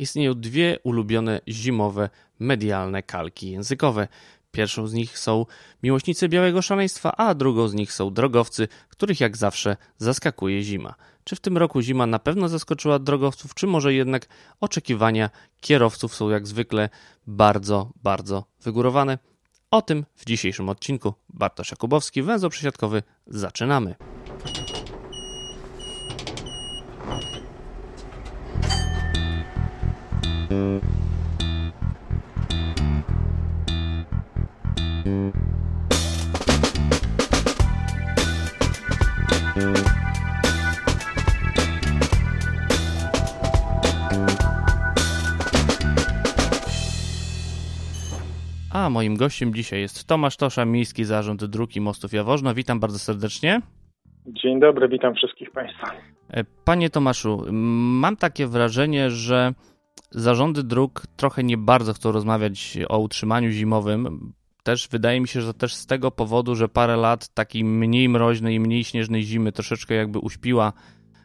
istnieją dwie ulubione zimowe medialne kalki językowe. Pierwszą z nich są miłośnicy białego szaleństwa, a drugą z nich są drogowcy, których jak zawsze zaskakuje zima. Czy w tym roku zima na pewno zaskoczyła drogowców, czy może jednak oczekiwania kierowców są jak zwykle bardzo, bardzo wygórowane? O tym w dzisiejszym odcinku. Bartosz Jakubowski, węzeł przesiadkowy. Zaczynamy. A moim gościem dzisiaj jest Tomasz Tosza, Miejski Zarząd Dróg i Mostów Jaworzno. Witam bardzo serdecznie. Dzień dobry, witam wszystkich Państwa. E, panie Tomaszu, mam takie wrażenie, że zarządy dróg trochę nie bardzo chcą rozmawiać o utrzymaniu zimowym. Też wydaje mi się, że też z tego powodu, że parę lat takiej mniej mroźnej i mniej śnieżnej zimy troszeczkę jakby uśpiła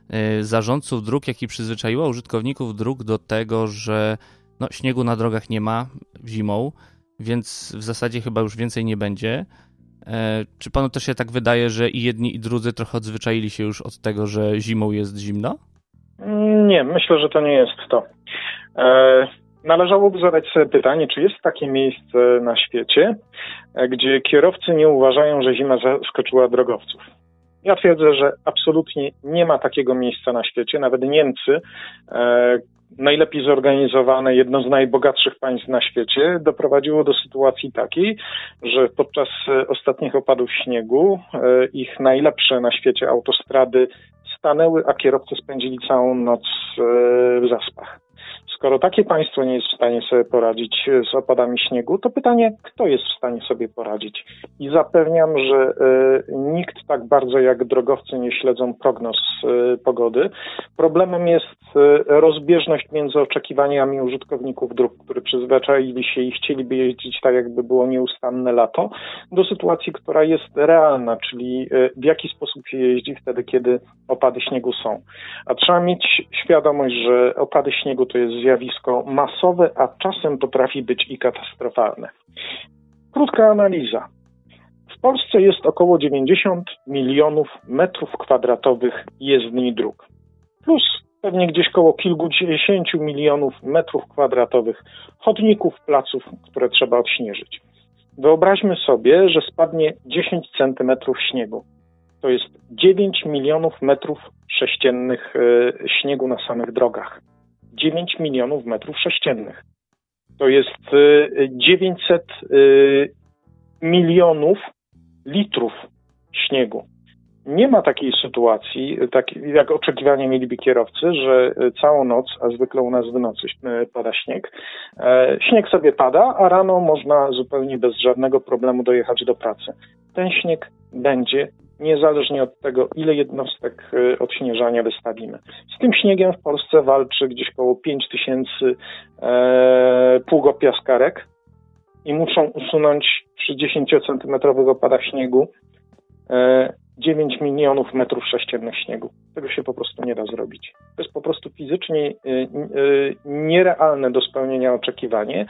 e, zarządców dróg, jak i przyzwyczaiła użytkowników dróg do tego, że no, śniegu na drogach nie ma zimą więc w zasadzie chyba już więcej nie będzie. E, czy panu też się tak wydaje, że i jedni, i drudzy trochę odzwyczaili się już od tego, że zimą jest zimno? Nie, myślę, że to nie jest to. E, należałoby zadać sobie pytanie, czy jest takie miejsce na świecie, e, gdzie kierowcy nie uważają, że zima zaskoczyła drogowców. Ja twierdzę, że absolutnie nie ma takiego miejsca na świecie. Nawet Niemcy, najlepiej zorganizowane, jedno z najbogatszych państw na świecie, doprowadziło do sytuacji takiej, że podczas e, ostatnich opadów śniegu e, ich najlepsze na świecie autostrady stanęły, a kierowcy spędzili całą noc e, w zaspach. Skoro takie państwo nie jest w stanie sobie poradzić z opadami śniegu, to pytanie, kto jest w stanie sobie poradzić? I zapewniam, że y, nikt tak bardzo jak drogowcy nie śledzą prognoz y, pogody. Problemem jest y, rozbieżność między oczekiwaniami użytkowników dróg, którzy przyzwyczaili się i chcieliby jeździć tak, jakby było nieustanne lato, do sytuacji, która jest realna, czyli w jaki sposób się jeździ wtedy, kiedy opady śniegu są. A trzeba mieć świadomość, że opady śniegu to jest zjawisko masowe, a czasem potrafi być i katastrofalne. Krótka analiza. W Polsce jest około 90 milionów metrów kwadratowych jezdni dróg, plus pewnie gdzieś koło kilkudziesięciu milionów metrów kwadratowych chodników, placów, które trzeba odśnieżyć. Wyobraźmy sobie, że spadnie 10 centymetrów śniegu. To jest 9 milionów metrów sześciennych e, śniegu na samych drogach. 9 milionów metrów sześciennych. To jest 900 y, y, milionów litrów śniegu. Nie ma takiej sytuacji, tak jak oczekiwania mieliby kierowcy, że całą noc, a zwykle u nas w nocy y, pada śnieg, e, śnieg sobie pada, a rano można zupełnie bez żadnego problemu dojechać do pracy. Ten śnieg będzie niezależnie od tego, ile jednostek y, odśnieżania wystawimy. Z tym śniegiem w Polsce walczy gdzieś około 5 tysięcy e, pługopiaskarek i muszą usunąć przy 10-centymetrowych opadach śniegu e, 9 milionów metrów sześciennych śniegu. Tego się po prostu nie da zrobić. To jest po prostu fizycznie y, y, nierealne do spełnienia oczekiwanie.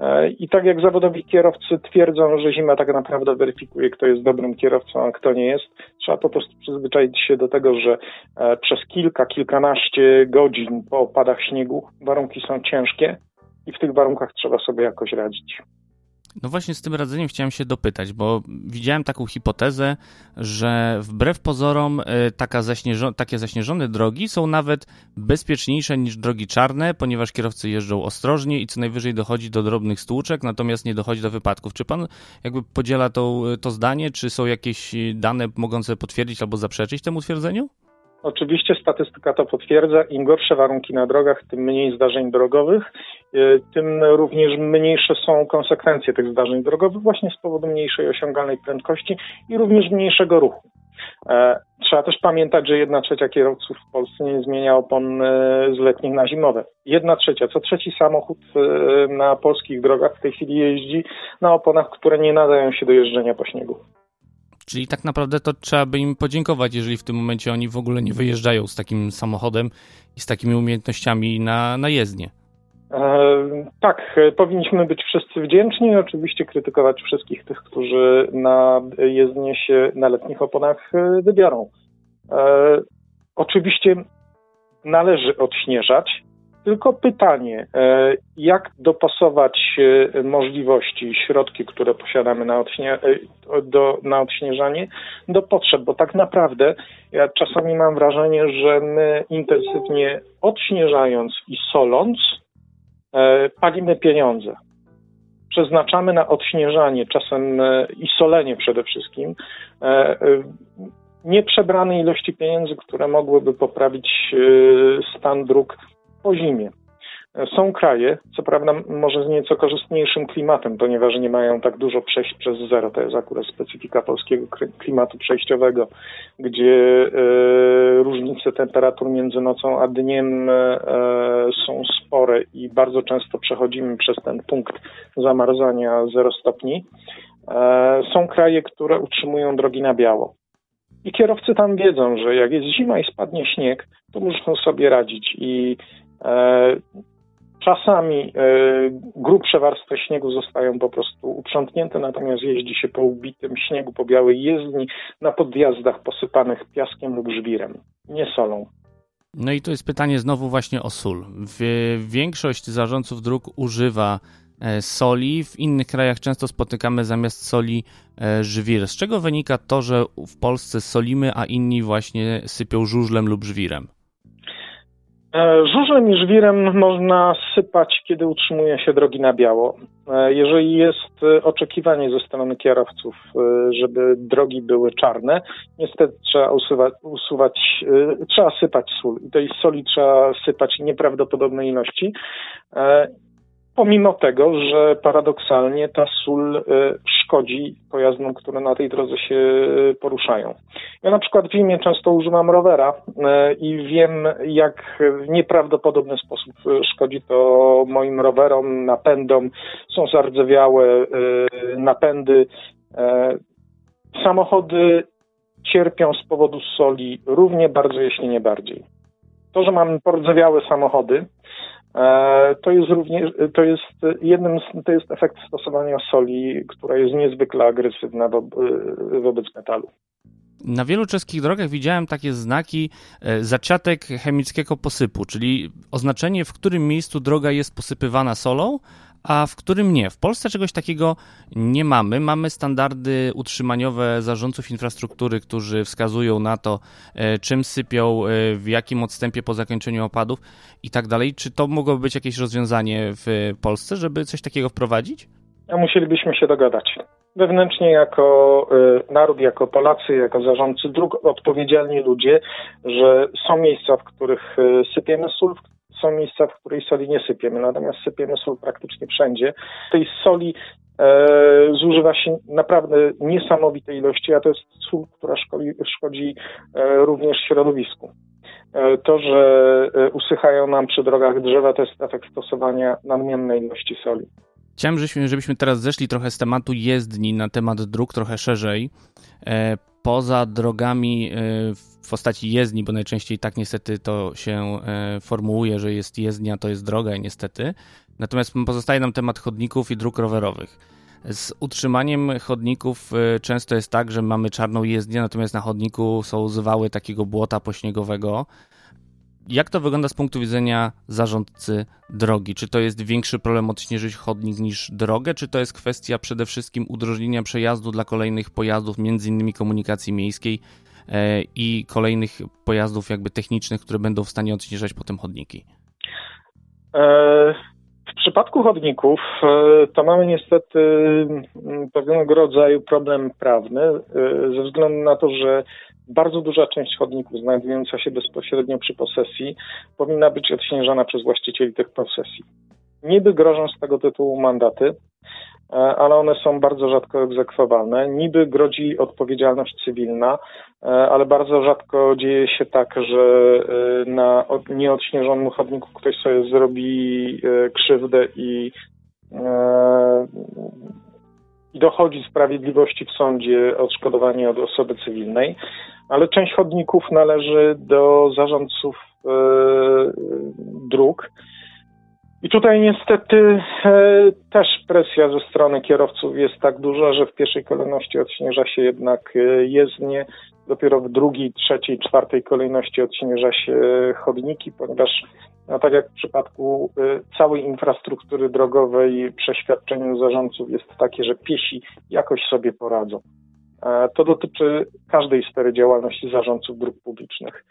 E, I tak jak zawodowi kierowcy twierdzą, że zima tak naprawdę weryfikuje, kto jest dobrym kierowcą, a kto nie jest, trzeba po prostu przyzwyczaić się do tego, że e, przez kilka, kilkanaście godzin po opadach śniegu warunki są ciężkie i w tych warunkach trzeba sobie jakoś radzić. No właśnie z tym radzeniem chciałem się dopytać, bo widziałem taką hipotezę, że wbrew pozorom e, taka zaśnieżo takie zaśnieżone drogi są nawet bezpieczniejsze niż drogi czarne, ponieważ kierowcy jeżdżą ostrożnie i co najwyżej dochodzi do drobnych stłuczek, natomiast nie dochodzi do wypadków. Czy pan jakby podziela to, to zdanie, czy są jakieś dane mogące potwierdzić albo zaprzeczyć temu twierdzeniu? Oczywiście statystyka to potwierdza. Im gorsze warunki na drogach, tym mniej zdarzeń drogowych, y, tym również mniejsze są konsekwencje tych zdarzeń drogowych właśnie z powodu mniejszej osiągalnej prędkości i również mniejszego ruchu. E, trzeba też pamiętać, że jedna trzecia kierowców w Polsce nie zmienia opon e, z letnich na zimowe. Jedna trzecia, co trzeci samochód e, na polskich drogach w tej chwili jeździ na oponach, które nie nadają się do jeżdżenia po śniegu. Czyli tak naprawdę to trzeba by im podziękować, jeżeli w tym momencie oni w ogóle nie wyjeżdżają z takim samochodem i z takimi umiejętnościami na, na jezdnię. Tak, powinniśmy być wszyscy wdzięczni oczywiście krytykować wszystkich tych, którzy na jezdnie się na letnich oponach wybiorą. Oczywiście należy odśnieżać, tylko pytanie, e, jak dopasować e, możliwości, środki, które posiadamy na, odśnie, e, do, na odśnieżanie do potrzeb, bo tak naprawdę ja czasami mam wrażenie, że my intensywnie odśnieżając i soląc, palimy pieniądze. Przeznaczamy na odśnieżanie, czasem i solenie przede wszystkim, nieprzebrane ilości pieniędzy, które mogłyby poprawić stan dróg po zimie. Są kraje, co prawda może z nieco korzystniejszym klimatem, ponieważ nie mają tak dużo przejść przez zero. To jest akurat specyfika polskiego klimatu przejściowego, gdzie e, różnice temperatur między nocą a dniem e, są spore i bardzo często przechodzimy przez ten punkt zamarzania 0 stopni. E, są kraje, które utrzymują drogi na biało. I kierowcy tam wiedzą, że jak jest zima i spadnie śnieg, to muszą sobie radzić i E, czasami e, grubsze warstwy śniegu zostają po prostu uprzątnięte, natomiast jeździ się po ubitym śniegu, po białej jezdni, na podjazdach posypanych piaskiem lub żwirem, nie solą. No i to jest pytanie znowu właśnie o sól. Większość zarządców dróg używa e, soli, w innych krajach często spotykamy zamiast soli żwir. Z czego wynika to, że w Polsce solimy, a inni właśnie sypią żużlem lub żwirem? E, żużlem i żwirem można sypać, kiedy utrzymuje się drogi na biało. E, jeżeli jest e, oczekiwanie ze strony kierowców, żeby drogi były czarne, niestety trzeba usuwać, usuwać trzeba sypać sól. I tej soli trzeba sypać nieprawdopodobnej ilości pomimo tego, że paradoksalnie ta sól y, szkodzi pojazdom, które na tej drodze się y, poruszają. Ja na przykład w imię często używam rowera y, i wiem, jak w nieprawdopodobny sposób szkodzi to moim rowerom, napędom. Są zardzewiałe napędy. Samochody cierpią z powodu soli równie bardzo, jeśli nie bardziej. To, że mamy pordzewiałe samochody, to jest również, to jest jednym to jest efekt stosowania soli, która jest niezwykle agresywna wo, wobec metalu. Na wielu czeskich drogach widziałem takie znaki e, zaciatek chemickiego posypu, czyli oznaczenie, w którym miejscu droga jest posypywana solą, a w którym nie. W Polsce czegoś takiego nie mamy. Mamy standardy utrzymaniowe zarządców infrastruktury, którzy wskazują na to, e, czym sypią, e, w jakim odstępie po zakończeniu opadów i tak dalej. Czy to mogłoby być jakieś rozwiązanie w Polsce, żeby coś takiego wprowadzić? A musielibyśmy się dogadać. Wewnętrznie jako y, naród, jako Polacy, jako zarządcy dróg, odpowiedzialni ludzie, że są miejsca, w których sypiemy sól, są miejsca, w której soli nie sypiemy, natomiast sypiemy sól praktycznie wszędzie. Tej soli e, zużywa się naprawdę niesamowite ilości, a to jest sól, która szkodzi, szkodzi e, również środowisku. E, to, że e, usychają nam przy drogach drzewa, to jest efekt stosowania nadmiernej ilości soli. Chciałem, żebyśmy, żebyśmy teraz zeszli trochę z tematu jezdni na temat dróg trochę szerzej. E, poza drogami w postaci jezdni, bo najczęściej tak niestety to się formułuje, że jest jezdnia, to jest droga i niestety. Natomiast pozostaje nam temat chodników i dróg rowerowych. Z utrzymaniem chodników często jest tak, że mamy czarną jezdnię, natomiast na chodniku są zwały takiego błota pośniegowego. Jak to wygląda z punktu widzenia zarządcy drogi? Czy to jest większy problem odśnieżyć chodnik niż drogę, czy to jest kwestia przede wszystkim udrożnienia przejazdu dla kolejnych pojazdów, między innymi komunikacji miejskiej e, i kolejnych pojazdów jakby technicznych, które będą w stanie odśnieżać potem chodniki? E, w przypadku chodników e, to mamy niestety mm, pewnego rodzaju problem prawny, ze względu na to, że bardzo duża część chodników znajdująca się bezpośrednio przy posesji powinna być odśnieżana przez właścicieli tych posesji. Niby grożą z tego tytułu mandaty, e, ale one są bardzo rzadko egzekwowalne. Niby grodzi odpowiedzialność cywilna, e, ale bardzo rzadko dzieje się tak, że e, na nieodśnieżonym chodniku ktoś sobie zrobi krzywdę i dochodzi sprawiedliwości w sądzie odszkodowanie od osoby cywilnej ale część chodników należy do zarządców e, dróg. I tutaj niestety e, też presja ze strony kierowców jest tak duża, że w pierwszej kolejności odśnieża się jednak e, jezdnie, dopiero w drugiej, trzeciej, czwartej kolejności odśnieża się chodniki, ponieważ no, tak jak w przypadku e, całej infrastruktury drogowej, przeświadczeniu zarządców jest takie, że piesi jakoś sobie poradzą. E, to dotyczy każdej sfery działalności zarządców dróg publicznych.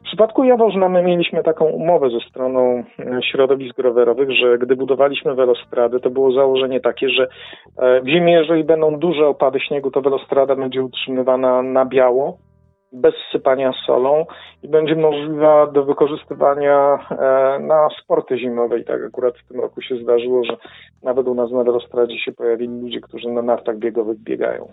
W przypadku Jaworzna my mieliśmy taką umowę ze stroną e, środowisk rowerowych, że gdy budowaliśmy welostrady, to było założenie takie, że e, w zimie, jeżeli będą duże opady śniegu, to welostrada będzie utrzymywana na biało, bez sypania solą i będzie możliwa do wykorzystywania e, na sporty zimowe. I tak akurat w tym roku się zdarzyło, że nawet u nas na Welostradzie się pojawili ludzie, którzy na nartach biegowych biegają.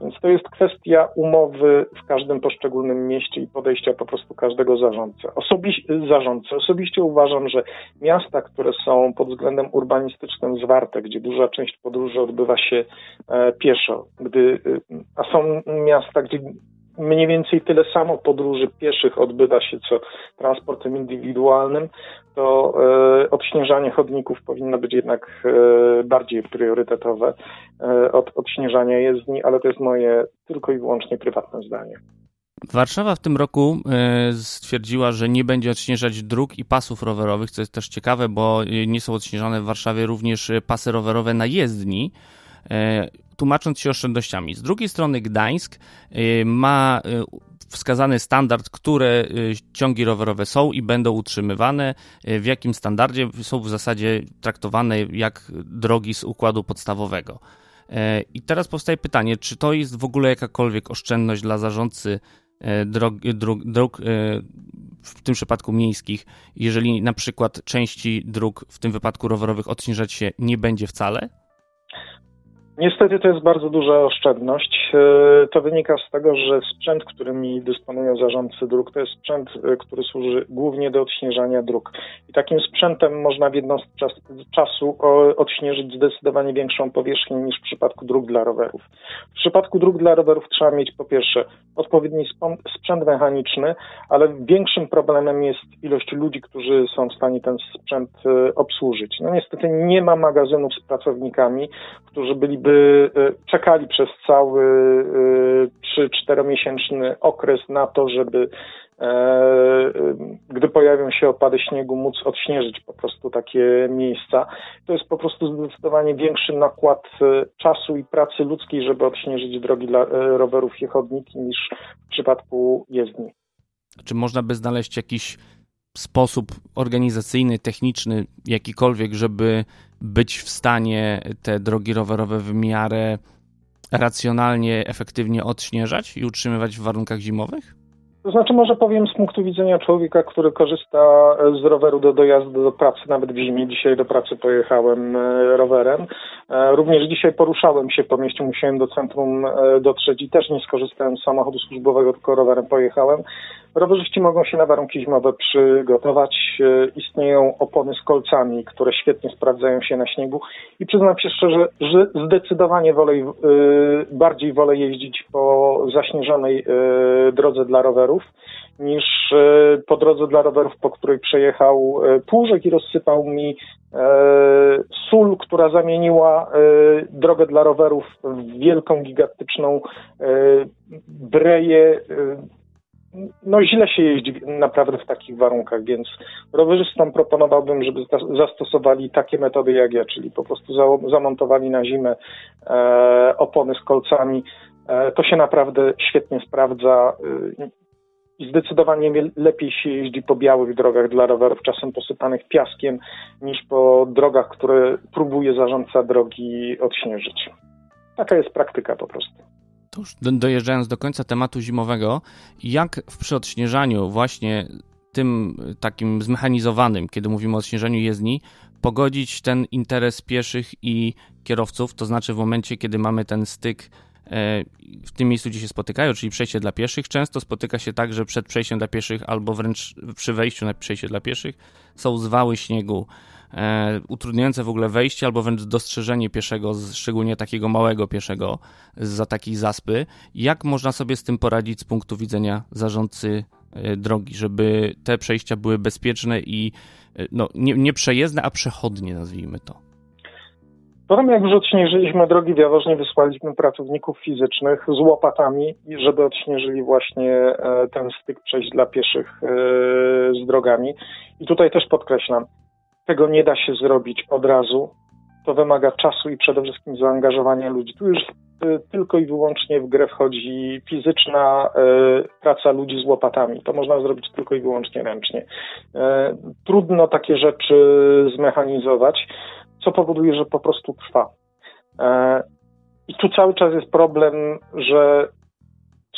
Więc to jest kwestia umowy w każdym poszczególnym mieście i podejścia po prostu każdego zarządcy. Osobiście, zarządcy. Osobiście uważam, że miasta, które są pod względem urbanistycznym zwarte, gdzie duża część podróży odbywa się e, pieszo, gdy, a są miasta, gdzie mniej więcej tyle samo podróży pieszych odbywa się co transportem indywidualnym, to e, odśnieżanie chodników powinno być jednak e, bardziej priorytetowe e, od odśnieżania jezdni, ale to jest moje tylko i wyłącznie prywatne zdanie. Warszawa w tym roku e, stwierdziła, że nie będzie odśnieżać dróg i pasów rowerowych, co jest też ciekawe, bo nie są odśnieżane w Warszawie również pasy rowerowe na jezdni. E, tłumacząc się oszczędnościami. Z drugiej strony Gdańsk e, ma e, wskazany standard, które ciągi rowerowe są i będą utrzymywane, w jakim standardzie są w zasadzie traktowane jak drogi z układu podstawowego. I teraz powstaje pytanie, czy to jest w ogóle jakakolwiek oszczędność dla zarządcy dróg, dróg, dróg w tym przypadku miejskich, jeżeli na przykład części dróg, w tym wypadku rowerowych, odśnieżać się nie będzie wcale? Niestety to jest bardzo duża oszczędność. E, to wynika z tego, że sprzęt, którymi dysponują zarządcy dróg, to jest sprzęt, e, który służy głównie do odśnieżania dróg. I takim sprzętem można w jednostce czasu odśnieżyć zdecydowanie większą powierzchnię niż w przypadku dróg dla rowerów. W przypadku dróg dla rowerów trzeba mieć po pierwsze odpowiedni sprzęt mechaniczny, ale większym problemem jest ilość ludzi, którzy są w stanie ten sprzęt e, obsłużyć. No niestety nie ma magazynów z pracownikami, którzy byliby by e, czekali przez cały 3-4 e, okres na to, żeby e, gdy pojawią się opady śniegu, móc odśnieżyć po prostu takie miejsca. To jest po prostu zdecydowanie większy nakład czasu i pracy ludzkiej, żeby odśnieżyć drogi dla rowerów i chodniki niż w przypadku jezdni. Czy można by znaleźć jakiś sposób organizacyjny, techniczny, jakikolwiek, żeby być w stanie te drogi rowerowe w miarę racjonalnie, efektywnie odśnieżać i utrzymywać w warunkach zimowych? To znaczy, może powiem z punktu widzenia człowieka, który korzysta z roweru do dojazdu do pracy, nawet w zimie. Dzisiaj do pracy pojechałem e, rowerem. E, również dzisiaj poruszałem się po mieście, musiałem do centrum e, dotrzeć i też nie skorzystałem z samochodu służbowego, tylko rowerem pojechałem. Rowerzyści mogą się na warunki zimowe przygotować. Istnieją opony z kolcami, które świetnie sprawdzają się na śniegu i przyznam się szczerze, że zdecydowanie wolę, bardziej wolę jeździć po zaśnieżonej drodze dla rowerów niż e, po drodze dla rowerów, po której przejechał e, Płużek i rozsypał mi e, sól, która zamieniła drogę dla rowerów w wielką, gigantyczną breję. No źle się jeździ naprawdę w takich warunkach, więc rowerzystom proponowałbym, żeby zastosowali takie metody jak ja, czyli po prostu zamontowali na zimę opony z kolcami. To się naprawdę świetnie sprawdza i zdecydowanie lepiej się jeździ po białych drogach dla rowerów, czasem posypanych piaskiem, niż po drogach, które próbuje zarządca drogi odśnieżyć. Taka jest praktyka po prostu. To już dojeżdżając do końca tematu zimowego, jak w przyodśnieżaniu właśnie tym takim zmechanizowanym, kiedy mówimy o odśnieżaniu jezdni, pogodzić ten interes pieszych i kierowców, to znaczy w momencie, kiedy mamy ten styk E, w tym miejscu, gdzie się spotykają, czyli przejście dla pieszych, często spotyka się tak, że przed przejściem dla pieszych albo wręcz przy wejściu na przejście dla pieszych są zwały śniegu e, utrudniające w ogóle wejście albo wręcz dostrzeżenie pieszego, szczególnie takiego małego pieszego za takiej zaspy. Jak można sobie z tym poradzić z punktu widzenia zarządcy e, drogi, żeby te przejścia były bezpieczne i e, no, nie, nie przejezdne, a przechodnie, nazwijmy to? Potem jak już odśnieżyliśmy drogi w Jaworznie, wysłaliśmy pracowników fizycznych z łopatami, żeby odśnieżyli właśnie e, ten styk przejść dla pieszych z drogami. I tutaj też podkreślam, tego nie da się zrobić od razu. To wymaga czasu i przede wszystkim zaangażowania ludzi. Tu już e, tylko i wyłącznie w grę wchodzi fizyczna praca ludzi z łopatami. To można zrobić tylko i wyłącznie ręcznie. Trudno takie rzeczy zmechanizować co powoduje, że po prostu trwa. I tu cały czas jest problem, że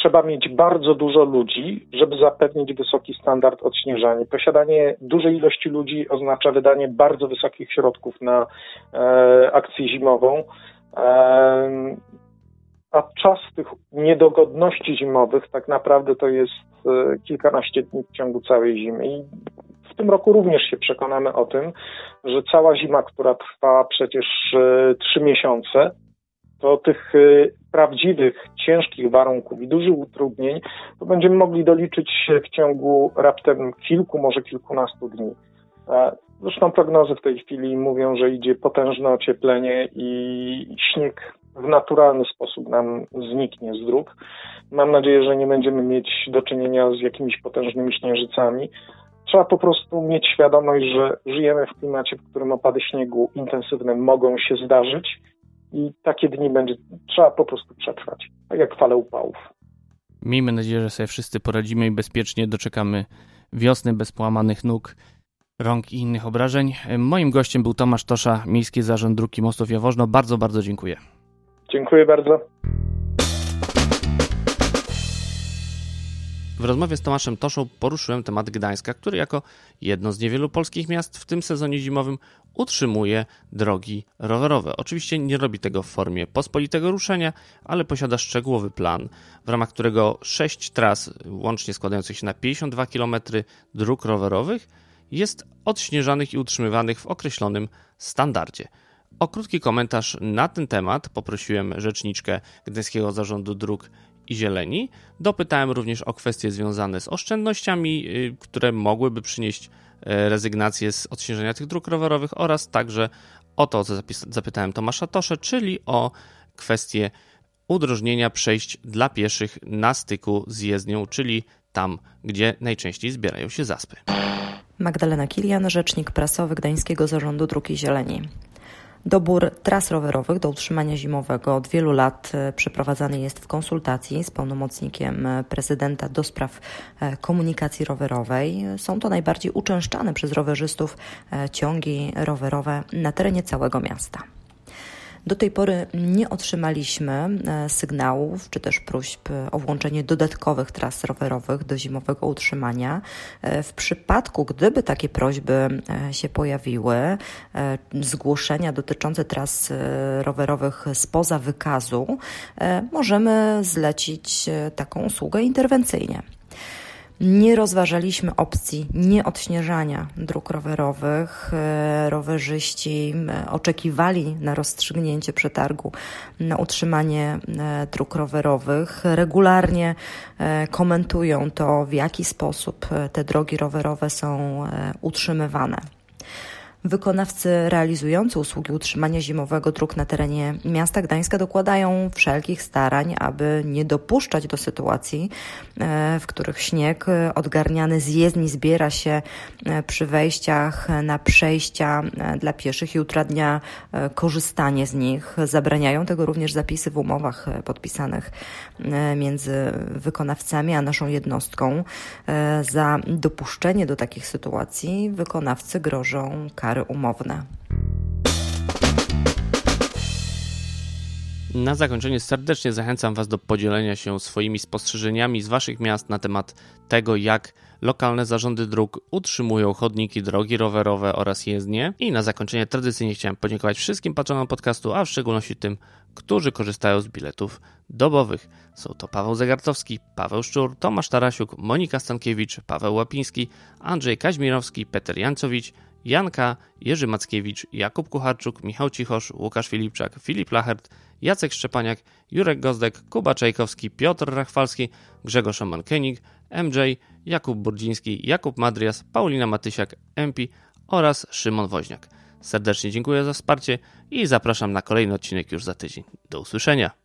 trzeba mieć bardzo dużo ludzi, żeby zapewnić wysoki standard odśnieżania. Posiadanie dużej ilości ludzi oznacza wydanie bardzo wysokich środków na e, akcję zimową. E, a czas tych niedogodności zimowych tak naprawdę to jest e, kilkanaście dni w ciągu całej zimy. I w tym roku również się przekonamy o tym, że cała zima, która trwa przecież e, trzy miesiące, to tych e, prawdziwych, ciężkich warunków i dużych utrudnień, to będziemy mogli doliczyć w ciągu raptem kilku, może kilkunastu dni. Zresztą prognozy w tej chwili mówią, że idzie potężne ocieplenie i śnieg w naturalny sposób nam zniknie z dróg. Mam nadzieję, że nie będziemy mieć do czynienia z jakimiś potężnymi śnieżycami. Trzeba po prostu mieć świadomość, że żyjemy w klimacie, w którym opady śniegu intensywne mogą się zdarzyć i takie dni będzie trzeba po prostu przetrwać, tak jak fale upałów. Miejmy nadzieję, że sobie wszyscy poradzimy i bezpiecznie doczekamy wiosny bez połamanych nóg, rąk i innych obrażeń. Moim gościem był Tomasz Tosza, Miejski Zarząd Dróg Mostów Jaworzno. Bardzo, bardzo dziękuję. Dziękuję bardzo. W rozmowie z Tomaszem Toszą poruszyłem temat Gdańska, który jako jedno z niewielu polskich miast w tym sezonie zimowym utrzymuje drogi rowerowe. Oczywiście nie robi tego w formie pospolitego ruszenia, ale posiada szczegółowy plan, w ramach którego sześć tras, łącznie składających się na 52 km dróg rowerowych, jest odśnieżanych i utrzymywanych w określonym standardzie. O krótki komentarz na ten temat poprosiłem rzeczniczkę Gdańskiego Zarządu Dróg i Zieleni. Dopytałem również o kwestie związane z oszczędnościami, y, które mogłyby przynieść e, rezygnację z odśnieżenia tych dróg rowerowych oraz także o to, co zapytałem Tomasza Tosze, czyli o kwestię udrożnienia przejść dla pieszych na styku z jezdnią, czyli tam, gdzie najczęściej zbierają się zaspy. Magdalena Kilian, rzecznik prasowy Gdańskiego Zarządu Dróg i Zieleni. Dobór tras rowerowych do utrzymania zimowego od wielu lat e, przeprowadzany jest w konsultacji z pełnomocnikiem e, prezydenta do spraw e, komunikacji rowerowej. Są to najbardziej uczęszczane przez rowerzystów ciągi rowerowe na terenie całego miasta. Do tej pory nie otrzymaliśmy e, sygnałów czy też próśb o włączenie dodatkowych tras rowerowych do zimowego utrzymania. E, w przypadku, gdyby takie prośby e, się pojawiły, zgłoszenia dotyczące tras rowerowych spoza wykazu, możemy zlecić taką usługę interwencyjnie nie rozważaliśmy opcji nieodśnieżania dróg rowerowych. E, rowerzyści oczekiwali na rozstrzygnięcie przetargu na utrzymanie e, dróg rowerowych. Regularnie e, komentują to, w jaki sposób te drogi rowerowe są utrzymywane. Wykonawcy realizujący usługi utrzymania zimowego dróg na terenie miasta Gdańska dokładają wszelkich starań, aby nie dopuszczać do sytuacji, e, w których śnieg odgarniany z jezdni zbiera się e, przy wejściach na przejścia e, dla pieszych i utrudnia korzystanie z nich. Zabraniają tego również zapisy w umowach podpisanych między wykonawcami a naszą jednostką. Za dopuszczenie do takich sytuacji wykonawcy grożą karą kary umowne. Na zakończenie serdecznie zachęcam Was do podzielenia się swoimi spostrzeżeniami z Waszych miast na temat tego, jak lokalne zarządy dróg utrzymują chodniki, drogi rowerowe oraz jezdnie. I na zakończenie tradycyjnie chciałem podziękować wszystkim patronom podcastu, a w szczególności tym, którzy korzystają z biletów dobowych. Są to Paweł Zegartowski, Paweł Szczur, Tomasz Tarasiuk, Monika Stankiewicz, Paweł Łapiński, Andrzej Kaźmirowski, Peter Jancowicz, Janka, Jerzy Mackiewicz, Jakub Kucharczuk, Michał Cichosz, Łukasz Filipczak, Filip Lachert, Jacek Szczepaniak, Jurek Gozdek, Kuba Czajkowski, Piotr Rachwalski, Grzegorz Oman-Kenig, MJ, Jakub Burdziński, Jakub Madrias, Paulina Matysiak, MP oraz Szymon Woźniak. Serdecznie dziękuję za wsparcie i zapraszam na kolejny odcinek już za tydzień. Do usłyszenia.